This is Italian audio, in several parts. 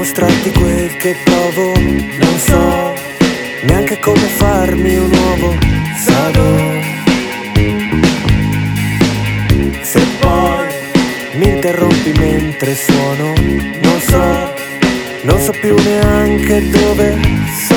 dimostrarti quel che provo, non so neanche come farmi un uovo sado. Se poi mi interrompi mentre suono, non so, non so più neanche dove sono.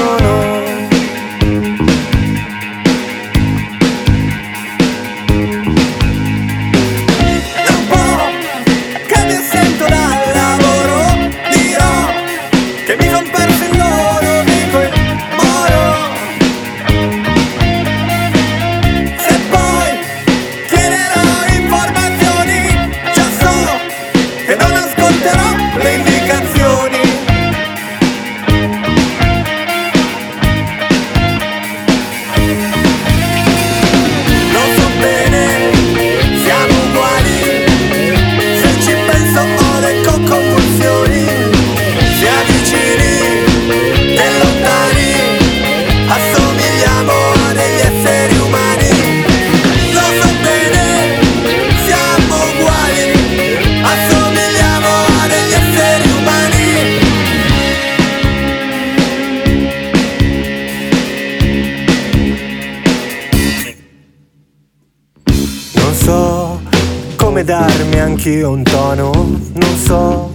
Come darmi anch'io un tono, non so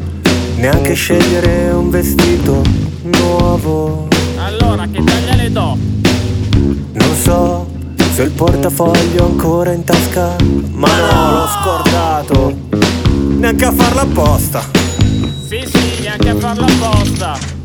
neanche scegliere un vestito nuovo. Allora, che taglia le do? Non so se ho il portafoglio ancora in tasca, ma no, l'ho scordato. Neanche a farla apposta. Sì, sì, neanche a farlo apposta.